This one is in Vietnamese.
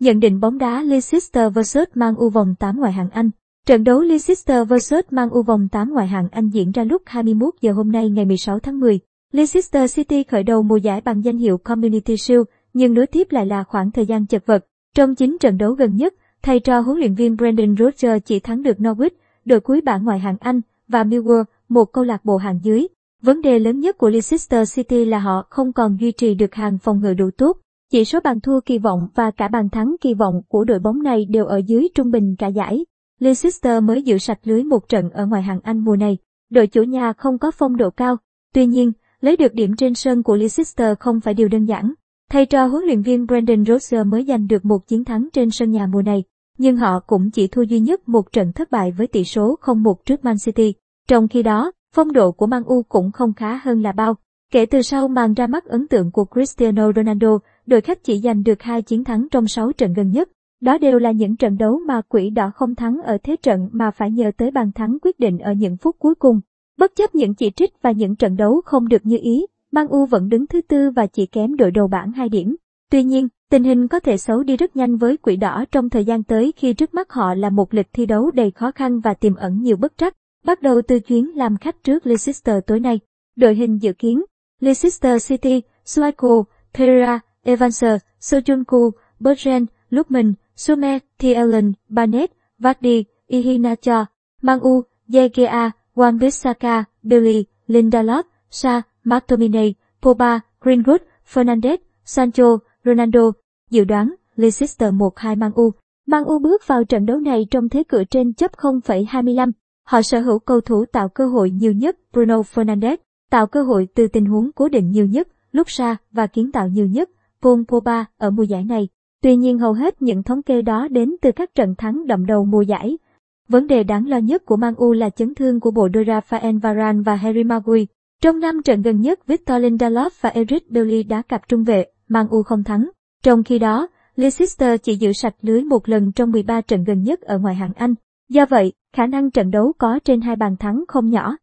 Nhận định bóng đá Leicester vs Man U vòng 8 ngoại hạng Anh Trận đấu Leicester vs Man U vòng 8 ngoại hạng Anh diễn ra lúc 21 giờ hôm nay ngày 16 tháng 10. Leicester City khởi đầu mùa giải bằng danh hiệu Community Shield, nhưng nối tiếp lại là khoảng thời gian chật vật. Trong 9 trận đấu gần nhất, thầy trò huấn luyện viên Brendan Rodgers chỉ thắng được Norwich, đội cuối bảng ngoại hạng Anh, và Millwall, một câu lạc bộ hạng dưới. Vấn đề lớn nhất của Leicester City là họ không còn duy trì được hàng phòng ngự đủ tốt. Chỉ số bàn thua kỳ vọng và cả bàn thắng kỳ vọng của đội bóng này đều ở dưới trung bình cả giải. Leicester mới giữ sạch lưới một trận ở ngoài hạng Anh mùa này. Đội chủ nhà không có phong độ cao. Tuy nhiên, lấy được điểm trên sân của Leicester không phải điều đơn giản. thay cho huấn luyện viên Brendan Rodgers mới giành được một chiến thắng trên sân nhà mùa này, nhưng họ cũng chỉ thua duy nhất một trận thất bại với tỷ số 0-1 trước Man City. Trong khi đó, phong độ của Man U cũng không khá hơn là bao. Kể từ sau màn ra mắt ấn tượng của Cristiano Ronaldo, đội khách chỉ giành được hai chiến thắng trong 6 trận gần nhất. Đó đều là những trận đấu mà quỷ đỏ không thắng ở thế trận mà phải nhờ tới bàn thắng quyết định ở những phút cuối cùng. Bất chấp những chỉ trích và những trận đấu không được như ý, Man U vẫn đứng thứ tư và chỉ kém đội đầu bảng 2 điểm. Tuy nhiên, tình hình có thể xấu đi rất nhanh với quỷ đỏ trong thời gian tới khi trước mắt họ là một lịch thi đấu đầy khó khăn và tiềm ẩn nhiều bất trắc. Bắt đầu từ chuyến làm khách trước Leicester tối nay, đội hình dự kiến Leicester City, Suaiko, Pereira, Evanser, Sojunku, Bergen, Lukman, Sumer, Thielen, Barnett, Vardy, Ihinacho, Mangu, Yegea, Wan-Bissaka, Billy, Lindelof, Sa, McTominay, Poba, Greenwood, Fernandez, Sancho, Ronaldo. Dự đoán Leicester 1-2 Man U. Man U bước vào trận đấu này trong thế cửa trên chấp 0,25. Họ sở hữu cầu thủ tạo cơ hội nhiều nhất Bruno Fernandes, tạo cơ hội từ tình huống cố định nhiều nhất, lúc xa và kiến tạo nhiều nhất Paul Pogba ở mùa giải này. Tuy nhiên hầu hết những thống kê đó đến từ các trận thắng đậm đầu mùa giải. Vấn đề đáng lo nhất của Man U là chấn thương của bộ đôi Rafael Varane và Harry Maguire. Trong năm trận gần nhất, Victor Lindelof và Eric Bailly đã cặp trung vệ, Man U không thắng. Trong khi đó, Leicester chỉ giữ sạch lưới một lần trong 13 trận gần nhất ở ngoại hạng Anh. Do vậy, khả năng trận đấu có trên hai bàn thắng không nhỏ.